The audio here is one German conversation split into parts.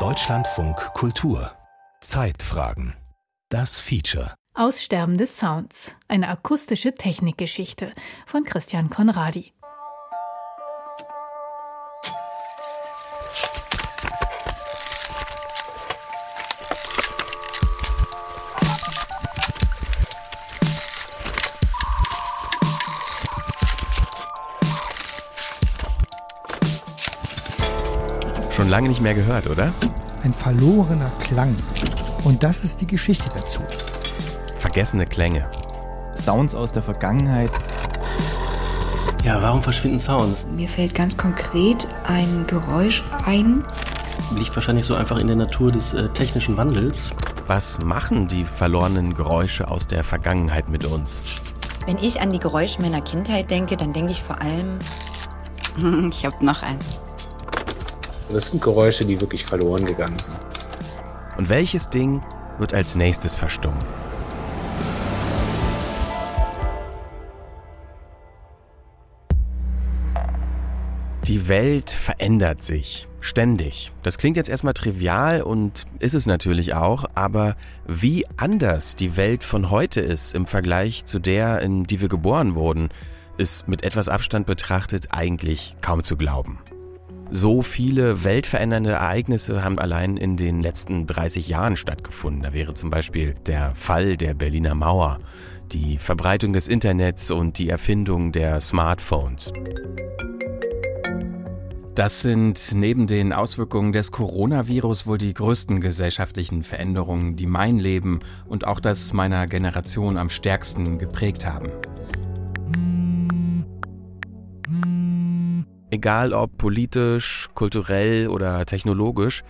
Deutschlandfunk Kultur Zeitfragen Das Feature Aussterben des Sounds. Eine akustische Technikgeschichte von Christian Conradi. Lange nicht mehr gehört, oder? Ein verlorener Klang. Und das ist die Geschichte dazu. Vergessene Klänge. Sounds aus der Vergangenheit. Ja, warum verschwinden Sounds? Mir fällt ganz konkret ein Geräusch ein. Liegt wahrscheinlich so einfach in der Natur des äh, technischen Wandels. Was machen die verlorenen Geräusche aus der Vergangenheit mit uns? Wenn ich an die Geräusche meiner Kindheit denke, dann denke ich vor allem. ich habe noch eins. Das sind Geräusche, die wirklich verloren gegangen sind. Und welches Ding wird als nächstes verstummen? Die Welt verändert sich ständig. Das klingt jetzt erstmal trivial und ist es natürlich auch, aber wie anders die Welt von heute ist im Vergleich zu der, in die wir geboren wurden, ist mit etwas Abstand betrachtet eigentlich kaum zu glauben. So viele weltverändernde Ereignisse haben allein in den letzten 30 Jahren stattgefunden. Da wäre zum Beispiel der Fall der Berliner Mauer, die Verbreitung des Internets und die Erfindung der Smartphones. Das sind neben den Auswirkungen des Coronavirus wohl die größten gesellschaftlichen Veränderungen, die mein Leben und auch das meiner Generation am stärksten geprägt haben. Egal ob politisch, kulturell oder technologisch,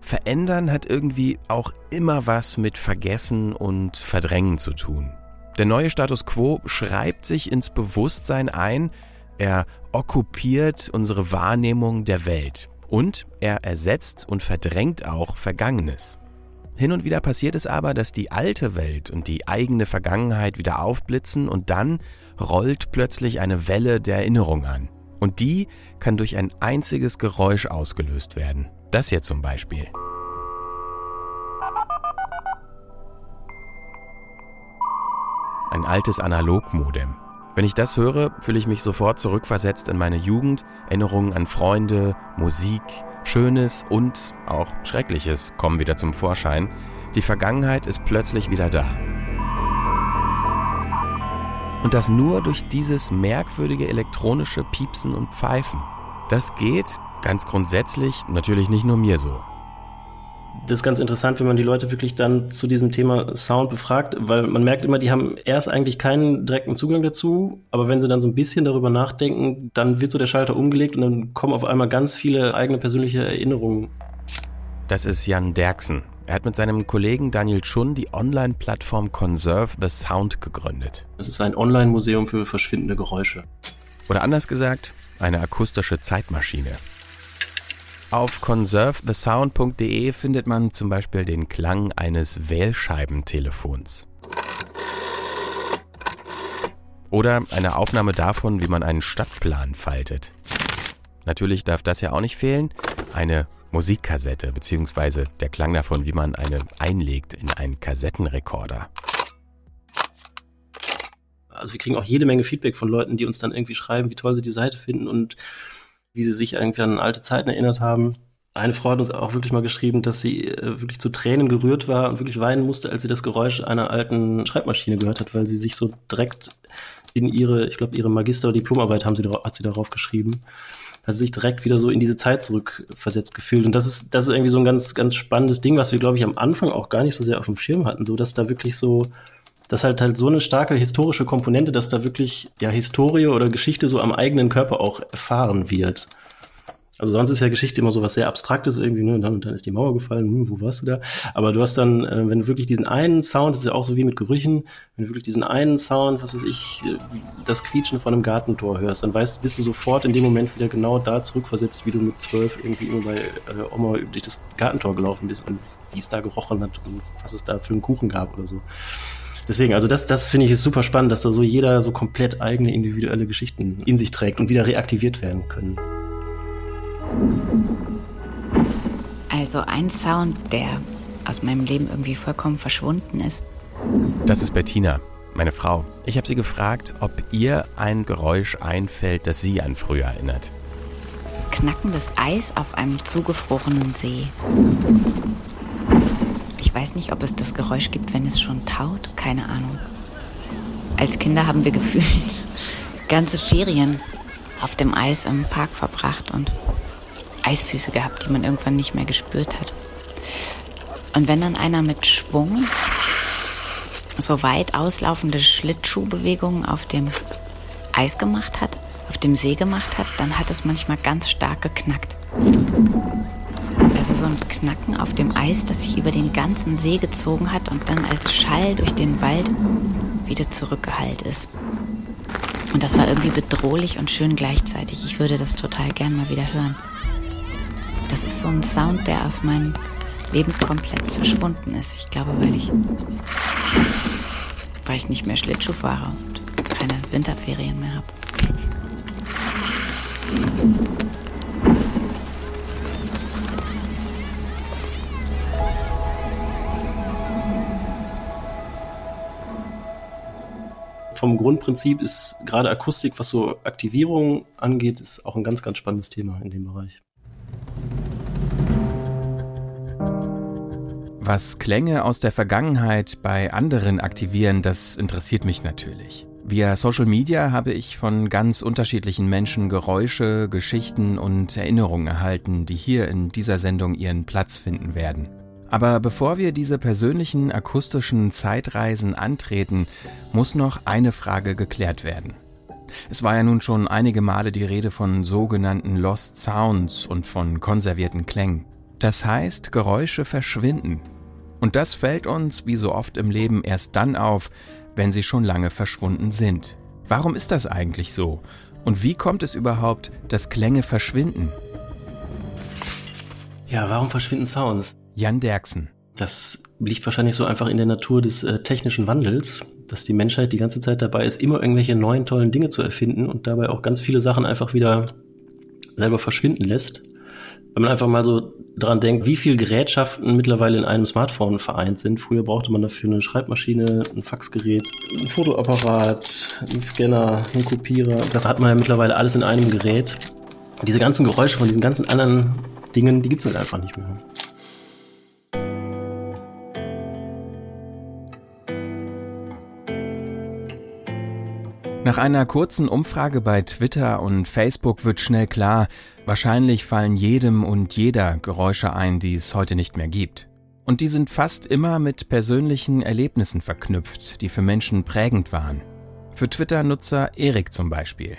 verändern hat irgendwie auch immer was mit Vergessen und Verdrängen zu tun. Der neue Status quo schreibt sich ins Bewusstsein ein, er okkupiert unsere Wahrnehmung der Welt und er ersetzt und verdrängt auch Vergangenes. Hin und wieder passiert es aber, dass die alte Welt und die eigene Vergangenheit wieder aufblitzen und dann rollt plötzlich eine Welle der Erinnerung an. Und die kann durch ein einziges Geräusch ausgelöst werden. Das hier zum Beispiel. Ein altes Analogmodem. Wenn ich das höre, fühle ich mich sofort zurückversetzt in meine Jugend, Erinnerungen an Freunde, Musik, Schönes und auch Schreckliches kommen wieder zum Vorschein. Die Vergangenheit ist plötzlich wieder da. Und das nur durch dieses merkwürdige elektronische Piepsen und Pfeifen. Das geht ganz grundsätzlich natürlich nicht nur mir so. Das ist ganz interessant, wenn man die Leute wirklich dann zu diesem Thema Sound befragt, weil man merkt immer, die haben erst eigentlich keinen direkten Zugang dazu, aber wenn sie dann so ein bisschen darüber nachdenken, dann wird so der Schalter umgelegt und dann kommen auf einmal ganz viele eigene persönliche Erinnerungen. Das ist Jan Derksen. Er hat mit seinem Kollegen Daniel Schun die Online-Plattform Conserve the Sound gegründet. Es ist ein Online-Museum für verschwindende Geräusche. Oder anders gesagt, eine akustische Zeitmaschine. Auf conservethesound.de findet man zum Beispiel den Klang eines Wählscheibentelefons. Oder eine Aufnahme davon, wie man einen Stadtplan faltet. Natürlich darf das ja auch nicht fehlen. Eine Musikkassette, beziehungsweise der Klang davon, wie man eine einlegt in einen Kassettenrekorder. Also wir kriegen auch jede Menge Feedback von Leuten, die uns dann irgendwie schreiben, wie toll sie die Seite finden und wie sie sich irgendwie an alte Zeiten erinnert haben. Eine Frau hat uns auch wirklich mal geschrieben, dass sie äh, wirklich zu Tränen gerührt war und wirklich weinen musste, als sie das Geräusch einer alten Schreibmaschine gehört hat, weil sie sich so direkt in ihre, ich glaube, ihre Magister- oder Diplomarbeit haben sie, hat sie darauf geschrieben hat sich direkt wieder so in diese Zeit zurückversetzt gefühlt. Und das ist, das ist irgendwie so ein ganz, ganz spannendes Ding, was wir, glaube ich, am Anfang auch gar nicht so sehr auf dem Schirm hatten, so dass da wirklich so, dass halt halt so eine starke historische Komponente, dass da wirklich ja Historie oder Geschichte so am eigenen Körper auch erfahren wird. Also sonst ist ja Geschichte immer so was sehr Abstraktes irgendwie, ne? Und dann, und dann ist die Mauer gefallen, hm, wo warst du da? Aber du hast dann, äh, wenn du wirklich diesen einen Sound, das ist ja auch so wie mit Gerüchen, wenn du wirklich diesen einen Sound, was weiß ich, äh, das Quietschen von einem Gartentor hörst, dann weißt, bist du sofort in dem Moment wieder genau da zurückversetzt, wie du mit zwölf irgendwie immer bei äh, Oma durch das Gartentor gelaufen bist und wie es da gerochen hat und was es da für einen Kuchen gab oder so. Deswegen, also das, das finde ich ist super spannend, dass da so jeder so komplett eigene individuelle Geschichten in sich trägt und wieder reaktiviert werden können. Also ein Sound, der aus meinem Leben irgendwie vollkommen verschwunden ist. Das ist Bettina, meine Frau. Ich habe sie gefragt, ob ihr ein Geräusch einfällt, das sie an früher erinnert. Knackendes Eis auf einem zugefrorenen See. Ich weiß nicht, ob es das Geräusch gibt, wenn es schon taut. Keine Ahnung. Als Kinder haben wir gefühlt ganze Ferien auf dem Eis im Park verbracht und Eisfüße gehabt, die man irgendwann nicht mehr gespürt hat. Und wenn dann einer mit Schwung so weit auslaufende Schlittschuhbewegungen auf dem Eis gemacht hat, auf dem See gemacht hat, dann hat es manchmal ganz stark geknackt. Also so ein Knacken auf dem Eis, das sich über den ganzen See gezogen hat und dann als Schall durch den Wald wieder zurückgehallt ist. Und das war irgendwie bedrohlich und schön gleichzeitig. Ich würde das total gern mal wieder hören. Das ist so ein Sound, der aus meinem Leben komplett verschwunden ist. Ich glaube, weil ich, weil ich nicht mehr Schlittschuh fahre und keine Winterferien mehr habe. vom Grundprinzip ist gerade Akustik, was so Aktivierung angeht, ist auch ein ganz, ganz spannendes Thema in dem Bereich. Was Klänge aus der Vergangenheit bei anderen aktivieren, das interessiert mich natürlich. Via Social Media habe ich von ganz unterschiedlichen Menschen Geräusche, Geschichten und Erinnerungen erhalten, die hier in dieser Sendung ihren Platz finden werden. Aber bevor wir diese persönlichen akustischen Zeitreisen antreten, muss noch eine Frage geklärt werden. Es war ja nun schon einige Male die Rede von sogenannten Lost Sounds und von konservierten Klängen. Das heißt, Geräusche verschwinden. Und das fällt uns, wie so oft im Leben, erst dann auf, wenn sie schon lange verschwunden sind. Warum ist das eigentlich so? Und wie kommt es überhaupt, dass Klänge verschwinden? Ja, warum verschwinden Sounds? Jan Derksen. Das liegt wahrscheinlich so einfach in der Natur des äh, technischen Wandels, dass die Menschheit die ganze Zeit dabei ist, immer irgendwelche neuen tollen Dinge zu erfinden und dabei auch ganz viele Sachen einfach wieder selber verschwinden lässt. Wenn man einfach mal so dran denkt, wie viele Gerätschaften mittlerweile in einem Smartphone vereint sind. Früher brauchte man dafür eine Schreibmaschine, ein Faxgerät, ein Fotoapparat, einen Scanner, einen Kopierer. Das hat man ja mittlerweile alles in einem Gerät. Und diese ganzen Geräusche von diesen ganzen anderen Dingen, die gibt es halt einfach nicht mehr. Nach einer kurzen Umfrage bei Twitter und Facebook wird schnell klar, wahrscheinlich fallen jedem und jeder Geräusche ein, die es heute nicht mehr gibt. Und die sind fast immer mit persönlichen Erlebnissen verknüpft, die für Menschen prägend waren. Für Twitter-Nutzer Erik zum Beispiel.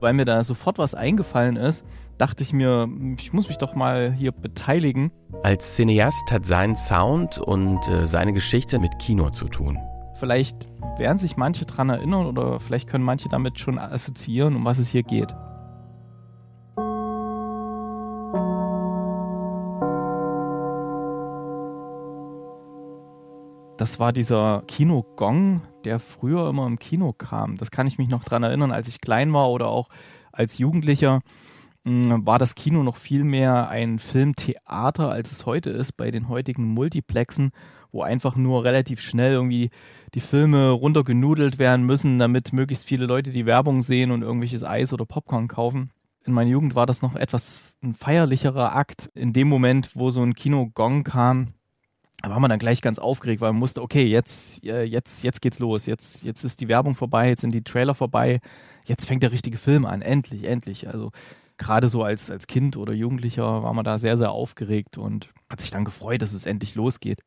Weil mir da sofort was eingefallen ist, dachte ich mir, ich muss mich doch mal hier beteiligen. Als Cineast hat sein Sound und äh, seine Geschichte mit Kino zu tun. Vielleicht werden sich manche daran erinnern oder vielleicht können manche damit schon assoziieren, um was es hier geht. Das war dieser Kinogong, der früher immer im Kino kam. Das kann ich mich noch daran erinnern, als ich klein war oder auch als Jugendlicher war das Kino noch viel mehr ein Filmtheater, als es heute ist bei den heutigen Multiplexen wo einfach nur relativ schnell irgendwie die Filme runtergenudelt werden müssen, damit möglichst viele Leute die Werbung sehen und irgendwelches Eis oder Popcorn kaufen. In meiner Jugend war das noch etwas ein feierlicherer Akt. In dem Moment, wo so ein Kino-Gong kam, war man dann gleich ganz aufgeregt, weil man musste, okay, jetzt, äh, jetzt, jetzt geht's los. Jetzt, jetzt ist die Werbung vorbei, jetzt sind die Trailer vorbei. Jetzt fängt der richtige Film an. Endlich, endlich. Also gerade so als, als Kind oder Jugendlicher war man da sehr, sehr aufgeregt und hat sich dann gefreut, dass es endlich losgeht.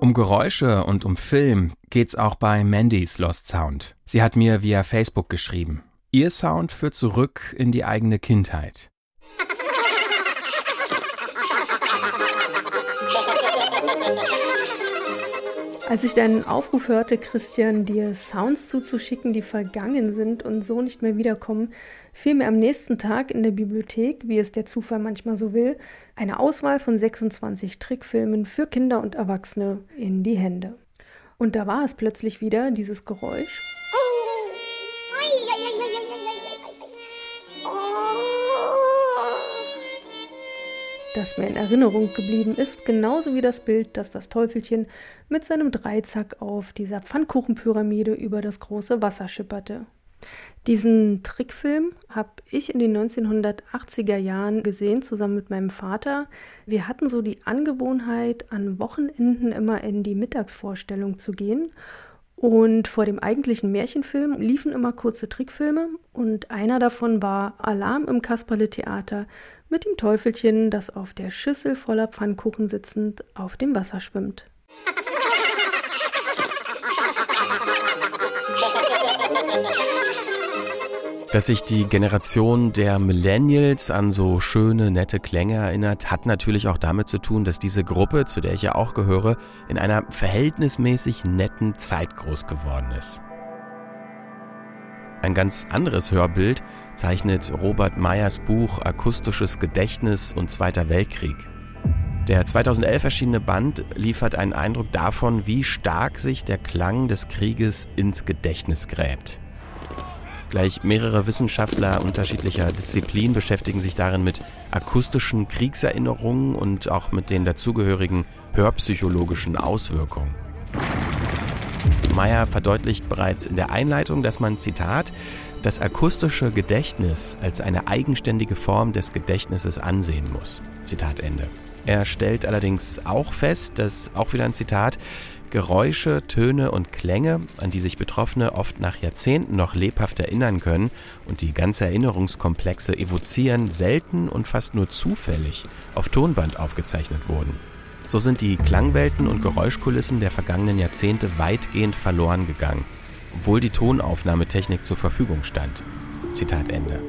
Um Geräusche und um Film geht's auch bei Mandys Lost Sound. Sie hat mir via Facebook geschrieben. Ihr Sound führt zurück in die eigene Kindheit. Als ich deinen Aufruf hörte, Christian, dir Sounds zuzuschicken, die vergangen sind und so nicht mehr wiederkommen, fiel mir am nächsten Tag in der Bibliothek, wie es der Zufall manchmal so will, eine Auswahl von 26 Trickfilmen für Kinder und Erwachsene in die Hände. Und da war es plötzlich wieder, dieses Geräusch. Das mir in Erinnerung geblieben ist, genauso wie das Bild, das das Teufelchen mit seinem Dreizack auf dieser Pfannkuchenpyramide über das große Wasser schipperte. Diesen Trickfilm habe ich in den 1980er Jahren gesehen, zusammen mit meinem Vater. Wir hatten so die Angewohnheit, an Wochenenden immer in die Mittagsvorstellung zu gehen. Und vor dem eigentlichen Märchenfilm liefen immer kurze Trickfilme und einer davon war Alarm im Kasperle-Theater mit dem Teufelchen, das auf der Schüssel voller Pfannkuchen sitzend auf dem Wasser schwimmt. Dass sich die Generation der Millennials an so schöne, nette Klänge erinnert, hat natürlich auch damit zu tun, dass diese Gruppe, zu der ich ja auch gehöre, in einer verhältnismäßig netten Zeit groß geworden ist. Ein ganz anderes Hörbild zeichnet Robert Meyers Buch Akustisches Gedächtnis und Zweiter Weltkrieg. Der 2011 erschienene Band liefert einen Eindruck davon, wie stark sich der Klang des Krieges ins Gedächtnis gräbt. Gleich mehrere Wissenschaftler unterschiedlicher Disziplinen beschäftigen sich darin mit akustischen Kriegserinnerungen und auch mit den dazugehörigen hörpsychologischen Auswirkungen. Meyer verdeutlicht bereits in der Einleitung, dass man, Zitat, das akustische Gedächtnis als eine eigenständige Form des Gedächtnisses ansehen muss. Zitat Ende. Er stellt allerdings auch fest, dass, auch wieder ein Zitat, Geräusche, Töne und Klänge, an die sich Betroffene oft nach Jahrzehnten noch lebhaft erinnern können und die ganze Erinnerungskomplexe evozieren, selten und fast nur zufällig auf Tonband aufgezeichnet wurden. So sind die Klangwelten und Geräuschkulissen der vergangenen Jahrzehnte weitgehend verloren gegangen, obwohl die Tonaufnahmetechnik zur Verfügung stand. Zitat Ende.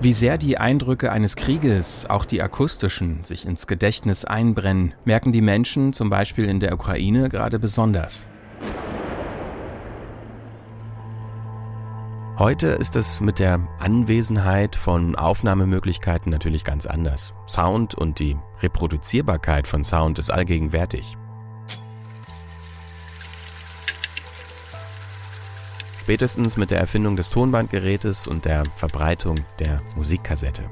Wie sehr die Eindrücke eines Krieges, auch die akustischen, sich ins Gedächtnis einbrennen, merken die Menschen zum Beispiel in der Ukraine gerade besonders. Heute ist es mit der Anwesenheit von Aufnahmemöglichkeiten natürlich ganz anders. Sound und die Reproduzierbarkeit von Sound ist allgegenwärtig. Spätestens mit der Erfindung des Tonbandgerätes und der Verbreitung der Musikkassette.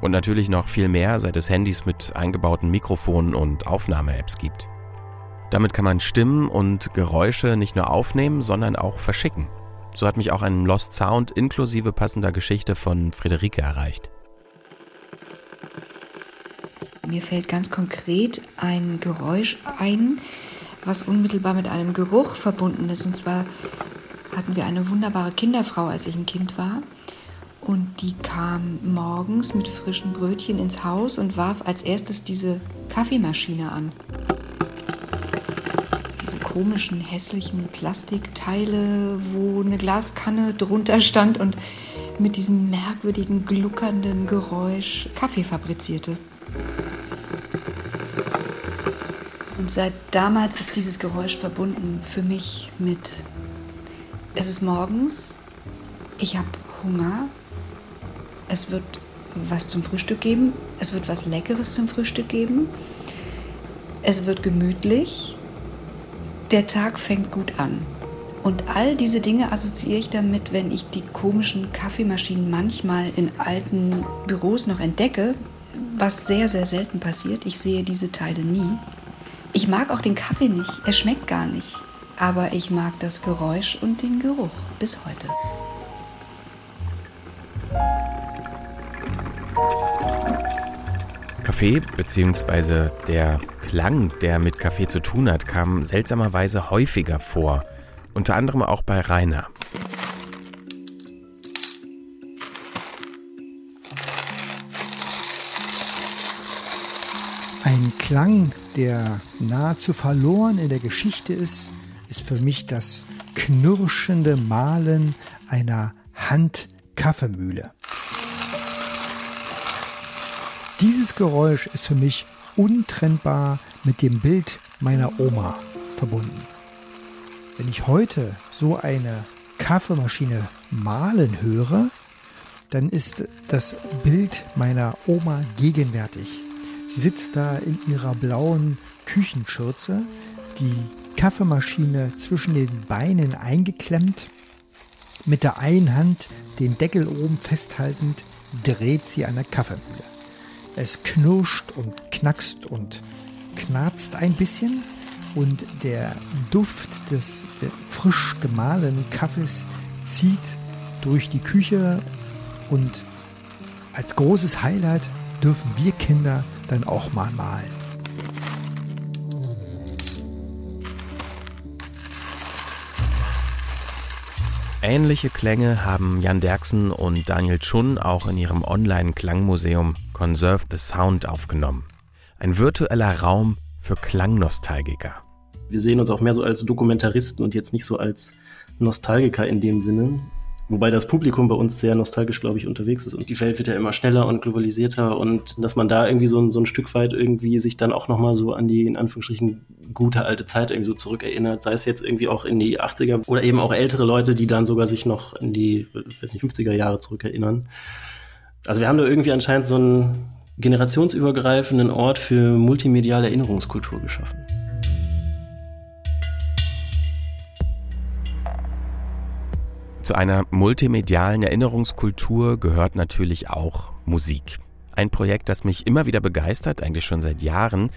Und natürlich noch viel mehr, seit es Handys mit eingebauten Mikrofonen und Aufnahme-Apps gibt. Damit kann man Stimmen und Geräusche nicht nur aufnehmen, sondern auch verschicken. So hat mich auch ein Lost Sound inklusive passender Geschichte von Friederike erreicht. Mir fällt ganz konkret ein Geräusch ein, was unmittelbar mit einem Geruch verbunden ist. Und zwar hatten wir eine wunderbare Kinderfrau, als ich ein Kind war. Und die kam morgens mit frischen Brötchen ins Haus und warf als erstes diese Kaffeemaschine an. Komischen, hässlichen Plastikteile, wo eine Glaskanne drunter stand und mit diesem merkwürdigen, gluckernden Geräusch Kaffee fabrizierte. Und seit damals ist dieses Geräusch verbunden für mich mit es ist morgens, ich habe Hunger, es wird was zum Frühstück geben, es wird was Leckeres zum Frühstück geben, es wird gemütlich, der Tag fängt gut an. Und all diese Dinge assoziiere ich damit, wenn ich die komischen Kaffeemaschinen manchmal in alten Büros noch entdecke, was sehr, sehr selten passiert. Ich sehe diese Teile nie. Ich mag auch den Kaffee nicht, er schmeckt gar nicht aber ich mag das Geräusch und den Geruch bis heute. Kaffee bzw. der Klang, der mit Kaffee zu tun hat, kam seltsamerweise häufiger vor, unter anderem auch bei Rainer. Ein Klang, der nahezu verloren in der Geschichte ist, ist für mich das knirschende Mahlen einer Handkaffeemühle. Dieses Geräusch ist für mich untrennbar mit dem Bild meiner Oma verbunden. Wenn ich heute so eine Kaffeemaschine mahlen höre, dann ist das Bild meiner Oma gegenwärtig. Sie sitzt da in ihrer blauen Küchenschürze, die Kaffeemaschine zwischen den Beinen eingeklemmt, mit der einen Hand den Deckel oben festhaltend dreht sie an der Kaffeemühle. Es knirscht und knackst und knarzt ein bisschen und der Duft des, des frisch gemahlenen Kaffees zieht durch die Küche und als großes Highlight dürfen wir Kinder dann auch mal malen. Ähnliche Klänge haben Jan Derksen und Daniel Chun auch in ihrem Online-Klangmuseum Conserve the Sound aufgenommen. Ein virtueller Raum für Klangnostalgiker. Wir sehen uns auch mehr so als Dokumentaristen und jetzt nicht so als Nostalgiker in dem Sinne. Wobei das Publikum bei uns sehr nostalgisch, glaube ich, unterwegs ist. Und die Welt wird ja immer schneller und globalisierter und dass man da irgendwie so ein, so ein Stück weit irgendwie sich dann auch nochmal so an die, in Anführungsstrichen, gute alte Zeit irgendwie so zurückerinnert. Sei es jetzt irgendwie auch in die 80er oder eben auch ältere Leute, die dann sogar sich noch in die, ich weiß nicht, 50er Jahre zurückerinnern. Also wir haben da irgendwie anscheinend so einen generationsübergreifenden Ort für multimediale Erinnerungskultur geschaffen. Zu einer multimedialen Erinnerungskultur gehört natürlich auch Musik. Ein Projekt, das mich immer wieder begeistert, eigentlich schon seit Jahren,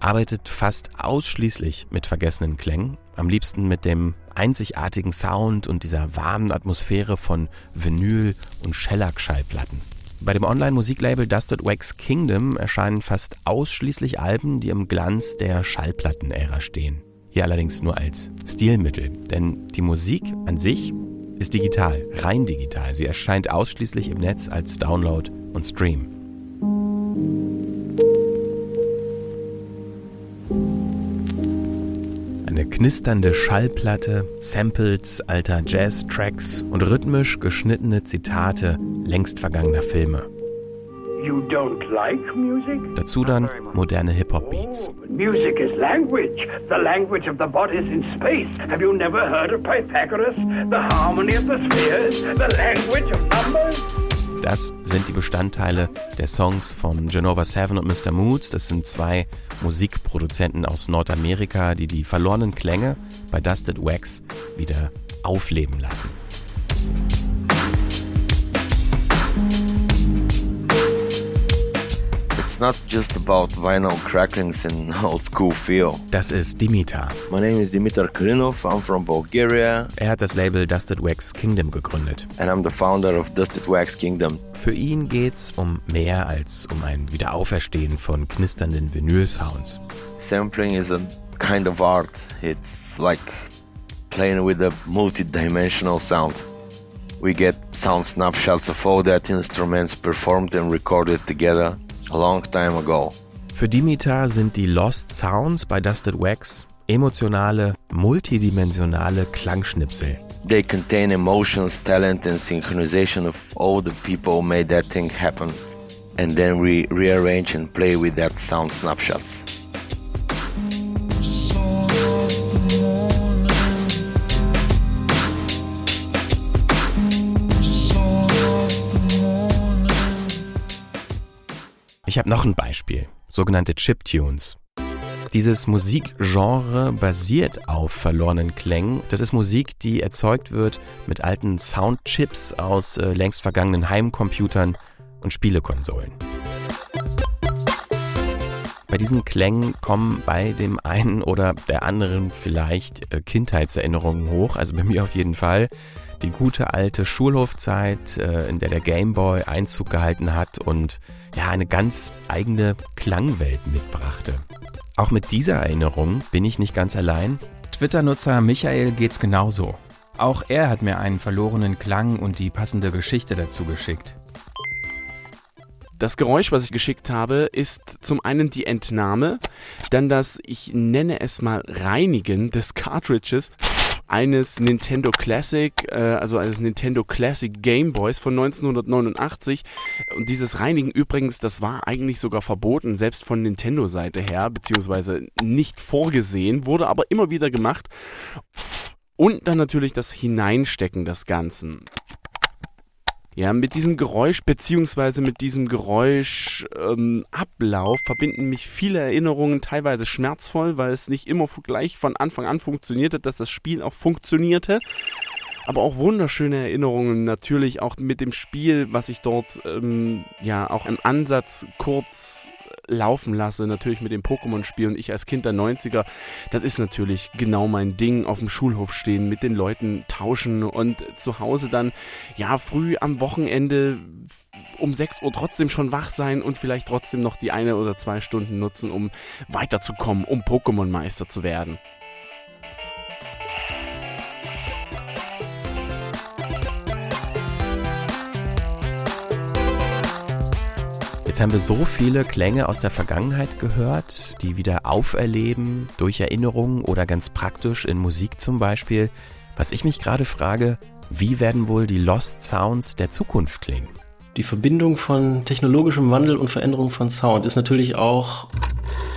arbeitet fast ausschließlich mit vergessenen Klängen, am liebsten mit dem einzigartigen Sound und dieser warmen Atmosphäre von Vinyl- und Shellac-Schallplatten. Bei dem Online-Musiklabel Dusted Wax Kingdom erscheinen fast ausschließlich Alben, die im Glanz der Schallplattenära stehen. Hier allerdings nur als Stilmittel, denn die Musik an sich ist digital, rein digital. Sie erscheint ausschließlich im Netz als Download und Stream. Knisternde Schallplatte, Samples alter Jazz-Tracks und rhythmisch geschnittene Zitate längst vergangener Filme. Like Dazu dann moderne Hip-Hop-Beats. Music is language, the language of the bodies in space. Have you never heard of Pythagoras? The harmony of the spheres, the language of numbers. Das sind die Bestandteile der Songs von Genova Seven und Mr. Moods. Das sind zwei Musikproduzenten aus Nordamerika, die die verlorenen Klänge bei Dusted Wax wieder aufleben lassen. Not just about vinyl cracklings and old school feel. Das ist Dimitar. My name is Dimitar Kurinov. I'm from Bulgaria. Er hat das Label Dusted Wax Kingdom gegründet. And I'm the founder of Dusted Wax Kingdom. Für ihn geht's um mehr als um ein Wiederauferstehen von knisternden Vinyl-Sounds. Sampling is a kind of art. It's like playing with a multi-dimensional sound. We get sound snapshots of all that instruments performed and recorded together a long time ago. Für Dimitar sind die Lost Sounds bei Dusted Wax emotionale, multidimensionale Klangschnipsel. They contain emotions, talent and synchronization of all the people who made that thing happen. And then we rearrange and play with that sound snapshots. Ich habe noch ein Beispiel, sogenannte Chiptunes. Dieses Musikgenre basiert auf verlorenen Klängen. Das ist Musik, die erzeugt wird mit alten Soundchips aus äh, längst vergangenen Heimcomputern und Spielekonsolen. Bei diesen Klängen kommen bei dem einen oder der anderen vielleicht äh, Kindheitserinnerungen hoch, also bei mir auf jeden Fall. Die gute alte Schulhofzeit, äh, in der der Gameboy Einzug gehalten hat und ja eine ganz eigene Klangwelt mitbrachte. Auch mit dieser Erinnerung bin ich nicht ganz allein. Twitter-Nutzer Michael geht's genauso. Auch er hat mir einen verlorenen Klang und die passende Geschichte dazu geschickt. Das Geräusch, was ich geschickt habe, ist zum einen die Entnahme, dann das, ich nenne es mal Reinigen des Cartridges eines Nintendo Classic, äh, also eines Nintendo Classic Game Boys von 1989. Und dieses Reinigen übrigens, das war eigentlich sogar verboten, selbst von Nintendo-Seite her, beziehungsweise nicht vorgesehen, wurde aber immer wieder gemacht. Und dann natürlich das Hineinstecken des Ganzen. Ja, mit diesem Geräusch beziehungsweise mit diesem Geräuschablauf ähm, verbinden mich viele Erinnerungen, teilweise schmerzvoll, weil es nicht immer gleich von Anfang an funktionierte, dass das Spiel auch funktionierte. aber auch wunderschöne Erinnerungen natürlich auch mit dem Spiel, was ich dort ähm, ja auch im Ansatz kurz laufen lasse, natürlich mit dem Pokémon-Spiel und ich als Kind der 90er, das ist natürlich genau mein Ding, auf dem Schulhof stehen, mit den Leuten tauschen und zu Hause dann, ja, früh am Wochenende um 6 Uhr trotzdem schon wach sein und vielleicht trotzdem noch die eine oder zwei Stunden nutzen, um weiterzukommen, um Pokémon-Meister zu werden. Jetzt haben wir so viele Klänge aus der Vergangenheit gehört, die wieder auferleben durch Erinnerungen oder ganz praktisch in Musik zum Beispiel. Was ich mich gerade frage, wie werden wohl die Lost Sounds der Zukunft klingen? Die Verbindung von technologischem Wandel und Veränderung von Sound ist natürlich auch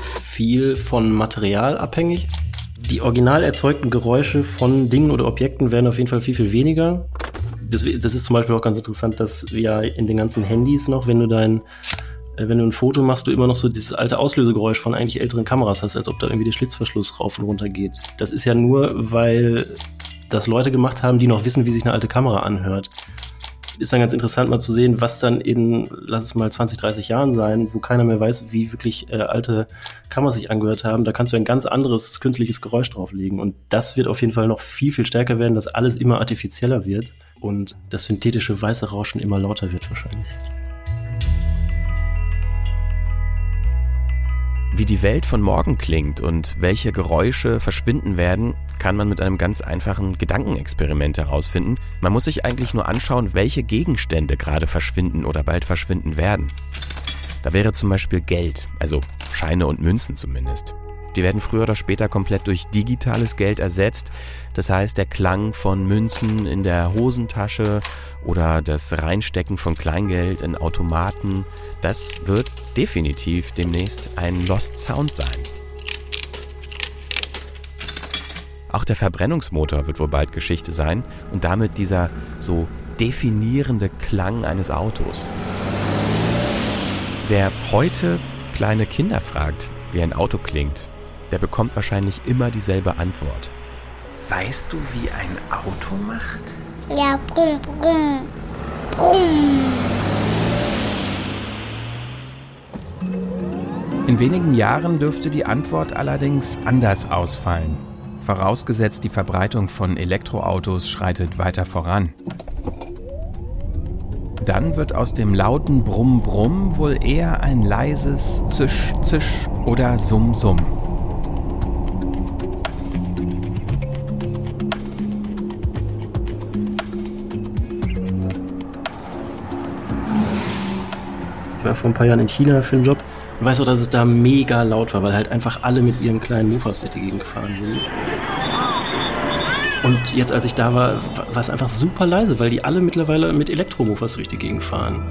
viel von Material abhängig. Die original erzeugten Geräusche von Dingen oder Objekten werden auf jeden Fall viel, viel weniger. Das, das ist zum Beispiel auch ganz interessant, dass wir in den ganzen Handys noch, wenn du dein äh, wenn du ein Foto machst, du immer noch so dieses alte Auslösegeräusch von eigentlich älteren Kameras hast, als ob da irgendwie der Schlitzverschluss rauf und runter geht. Das ist ja nur, weil das Leute gemacht haben, die noch wissen, wie sich eine alte Kamera anhört. Ist dann ganz interessant mal zu sehen, was dann in, lass es mal 20, 30 Jahren sein, wo keiner mehr weiß, wie wirklich äh, alte Kameras sich angehört haben. Da kannst du ein ganz anderes künstliches Geräusch drauflegen. Und das wird auf jeden Fall noch viel, viel stärker werden, dass alles immer artifizieller wird und das synthetische weiße Rauschen immer lauter wird wahrscheinlich. Wie die Welt von morgen klingt und welche Geräusche verschwinden werden, kann man mit einem ganz einfachen Gedankenexperiment herausfinden. Man muss sich eigentlich nur anschauen, welche Gegenstände gerade verschwinden oder bald verschwinden werden. Da wäre zum Beispiel Geld, also Scheine und Münzen zumindest. Die werden früher oder später komplett durch digitales Geld ersetzt. Das heißt, der Klang von Münzen in der Hosentasche oder das Reinstecken von Kleingeld in Automaten, das wird definitiv demnächst ein Lost Sound sein. Auch der Verbrennungsmotor wird wohl bald Geschichte sein und damit dieser so definierende Klang eines Autos. Wer heute kleine Kinder fragt, wie ein Auto klingt, der bekommt wahrscheinlich immer dieselbe Antwort. Weißt du, wie ein Auto macht? Ja, brumm, brumm, brumm. In wenigen Jahren dürfte die Antwort allerdings anders ausfallen. Vorausgesetzt, die Verbreitung von Elektroautos schreitet weiter voran. Dann wird aus dem lauten Brumm Brumm wohl eher ein leises Zisch Zisch oder Summ war vor ein paar Jahren in China für einen Job. Ich weiß auch, dass es da mega laut war, weil halt einfach alle mit ihren kleinen Mofas durch die Gegend gefahren sind. Und jetzt, als ich da war, war es einfach super leise, weil die alle mittlerweile mit Elektromofas durch die Gegend fahren.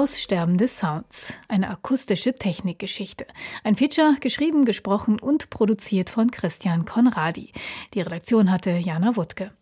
Aussterbende Sounds, eine akustische Technikgeschichte. Ein Feature, geschrieben, gesprochen und produziert von Christian Konradi. Die Redaktion hatte Jana Wuttke.